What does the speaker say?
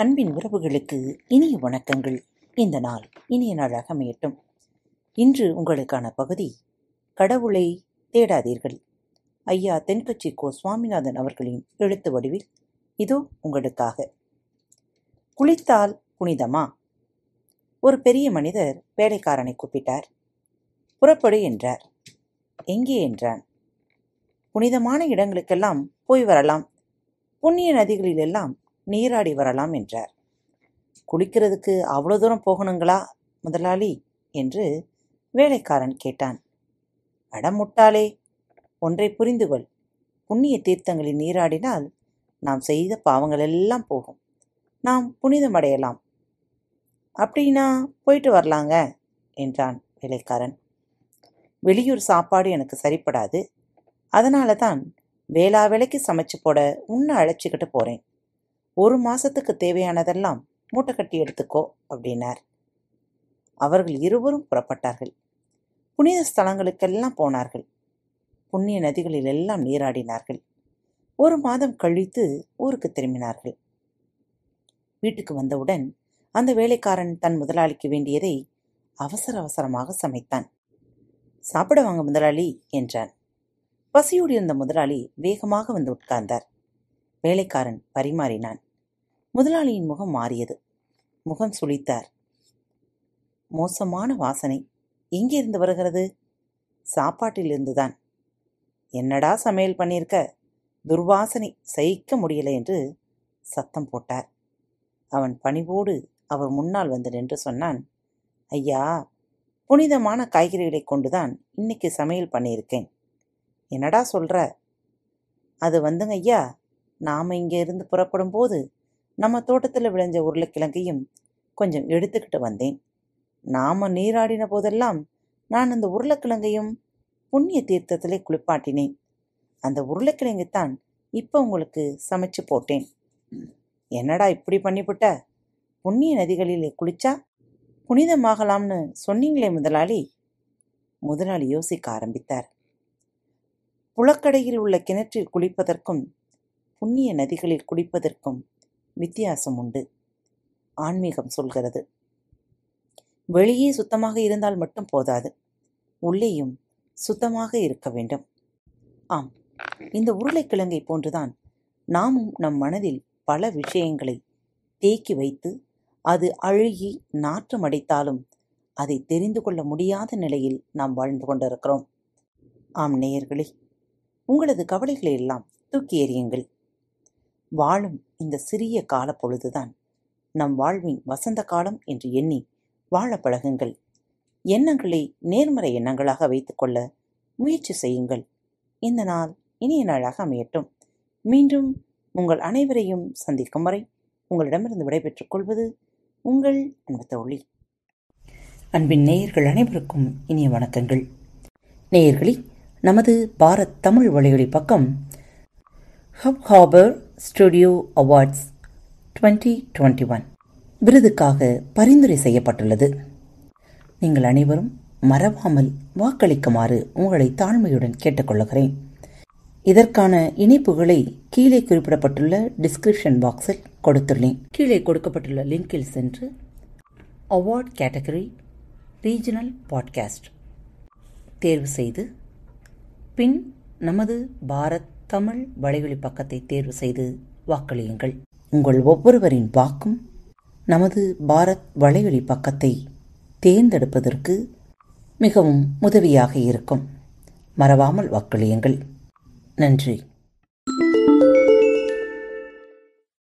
அன்பின் உறவுகளுக்கு இனிய வணக்கங்கள். இந்த நாள் இனிய நாளாக அமையட்டும். இன்று உங்களுக்கான பகுதி கடவுளை தேடாதீர்கள் ஐயா தென்கட்சி கோ. சுவாமிநாதன் அவர்களின் எழுத்து வடிவில் இதோ உங்களுக்காக. குளித்தால் புனிதமா? ஒரு பெரிய மனிதர் வேலைக்காரனை கூப்பிட்டார். புறப்படு என்றார். எங்கே? என்றான். புனிதமான இடங்களுக்கெல்லாம் போய் வரலாம். புண்ணிய நதிகளிலெல்லாம் நீராடி வரலாம் என்றார். குளிக்கிறதுக்கு அவ்வளோ தூரம் போகணுங்களா முதலாளி? என்று வேலைக்காரன் கேட்டான். அடமுட்டாளே ஒன்றை புரிந்து கொள் புண்ணிய தீர்த்தங்களில் நீராடினால் நாம் செய்த பாவங்கள் எல்லாம் போகும். நாம் புனிதமடையலாம். அப்படின்னா போயிட்டு வரலாங்க என்றான் வேலைக்காரன். வெளியூர் சாப்பாடு எனக்கு சரிப்படாது. அதனால தான் வேளா வேலைக்கு சமைச்சு போட உன்னை அழைச்சிக்கிட்டு போறேன். ஒரு மாசத்துக்கு தேவையானதெல்லாம் மூட்டை கட்டி எடுத்துக்கோ அப்படின்னார். அவர்கள் இருவரும் புறப்பட்டார்கள். புனித ஸ்தலங்களுக்கெல்லாம் போனார்கள். புண்ணிய நதிகளில் எல்லாம் நீராடினார்கள். ஒரு மாதம் கழித்து ஊருக்கு திரும்பினார்கள். வீட்டுக்கு வந்தவுடன் அந்த வேலைக்காரன் தன் முதலாளிக்கு வேண்டியதை அவசர அவசரமாக சமைத்தான். சாப்பிட வாங்க முதலாளி என்றான். பசியோடு இருந்த முதலாளி வேகமாக வந்து உட்கார்ந்தார். வேலைக்காரன் பரிமாறினான். முதலாளியின் முகம் மாறியது. முகம் சுளித்தார். மோசமான வாசனை. எங்கிருந்து வருகிறது? சாப்பாட்டிலிருந்துதான். என்னடா சமையல் பண்ணியிருக்க? துர்வாசனை சகிக்க முடியல என்று சத்தம் போட்டார். அவன் பணிவோடு அவர் முன்னால் வந்து நின்று சொன்னான் ஐயா புனிதமான காய்கறிகளை கொண்டுதான் இன்னைக்கு சமையல் பண்ணியிருக்கேன். என்னடா சொல்ற? அது வந்துங்க ஐயா. நாம் இங்கே இருந்து புறப்படும் போது நம்ம தோட்டத்தில் விளைஞ்ச உருளைக்கிழங்கையும் கொஞ்சம் எடுத்துக்கிட்டு வந்தேன். நாம நீராடின போதெல்லாம் நான் அந்த உருளைக்கிழங்கையும் புண்ணிய தீர்த்தத்திலே குளிப்பாட்டினேன். அந்த உருளைக்கிழங்கு தான் இப்போ உங்களுக்கு சமைச்சு போட்டேன். என்னடா இப்படி பண்ணிவிட்ட புண்ணிய நதிகளில் குளிச்சா புனிதமாகலாம்னு சொன்னீங்களே முதலாளி. முதலாளி யோசிக்க ஆரம்பித்தார். புலக்கடையில் உள்ள கிணற்றில் குளிப்பதற்கும் புண்ணிய நதிகளில் குளிப்பதற்கும் வித்தியாசம் உண்டு. ஆன்மீகம் சொல்கிறது. வெளியே சுத்தமாக இருந்தால் மட்டும் போதாது. உள்ளேயும் சுத்தமாக இருக்க வேண்டும். ஆம். இந்த உருளைக்கிழங்கை போன்றுதான் நாமும் நம் மனதில் பல விஷயங்களை தேக்கி வைத்து அது அழுகி நாற்றம் அடைத்தாலும் அதை தெரிந்து கொள்ள முடியாத நிலையில் நாம் வாழ்ந்து கொண்டிருக்கிறோம். ஆம் நேயர்களே. உங்களது கவலைகளை எல்லாம் தூக்கி எறியுங்கள். வாழும் இந்த சிறிய கால பொழுதுதான் நம் வாழ்வின் வசந்த காலம் என்று எண்ணி வாழ பழகுங்கள். எண்ணங்களை நேர்மறை எண்ணங்களாக வைத்துக்கொள்ள முயற்சி செய்யுங்கள். இந்த நாள் இனிய நாளாக அமையட்டும். மீண்டும் உங்கள் அனைவரையும் சந்திக்கும் வரை உங்களிடமிருந்து விடைபெற்றுக் கொள்வது உங்கள் அன்பு தோழி. அன்பின் நேயர்கள் அனைவருக்கும் இனிய வணக்கங்கள். நேயர்களே நமது பாரத் தமிழ் வழியொலி பக்கம் hub hopper studio awards twenty twenty one விருதுக்காக பரிந்துரை செய்யப்பட்டுள்ளது. நீங்கள் அனைவரும் மறவாமல் வாக்களிக்குமாறு உங்களை தாழ்மையுடன் கேட்டுக்கொள்கிறேன் இதற்கான இணைப்புகளை கீழே குறிப்பிடப்பட்டுள்ள டிஸ்கிரிப்ஷன் பாக்ஸில் கொடுத்துள்ளேன். கீழே கொடுக்கப்பட்டுள்ள லிங்கில் சென்று அவார்ட் கேட்டகரி ரீஜனல் பாட்காஸ்ட் தேர்வு செய்து பின் நமது பாரத் தமிழ் வலைவழி பக்கத்தை தேர்வு செய்து வாக்களியுங்கள். உங்கள் ஒவ்வொருவரின் வாக்கும் நமது பாரத் வலைவழி பக்கத்தை தேர்ந்தெடுப்பதற்கு மிகவும் உதவியாக இருக்கும். மறவாமல் வாக்களியுங்கள். நன்றி.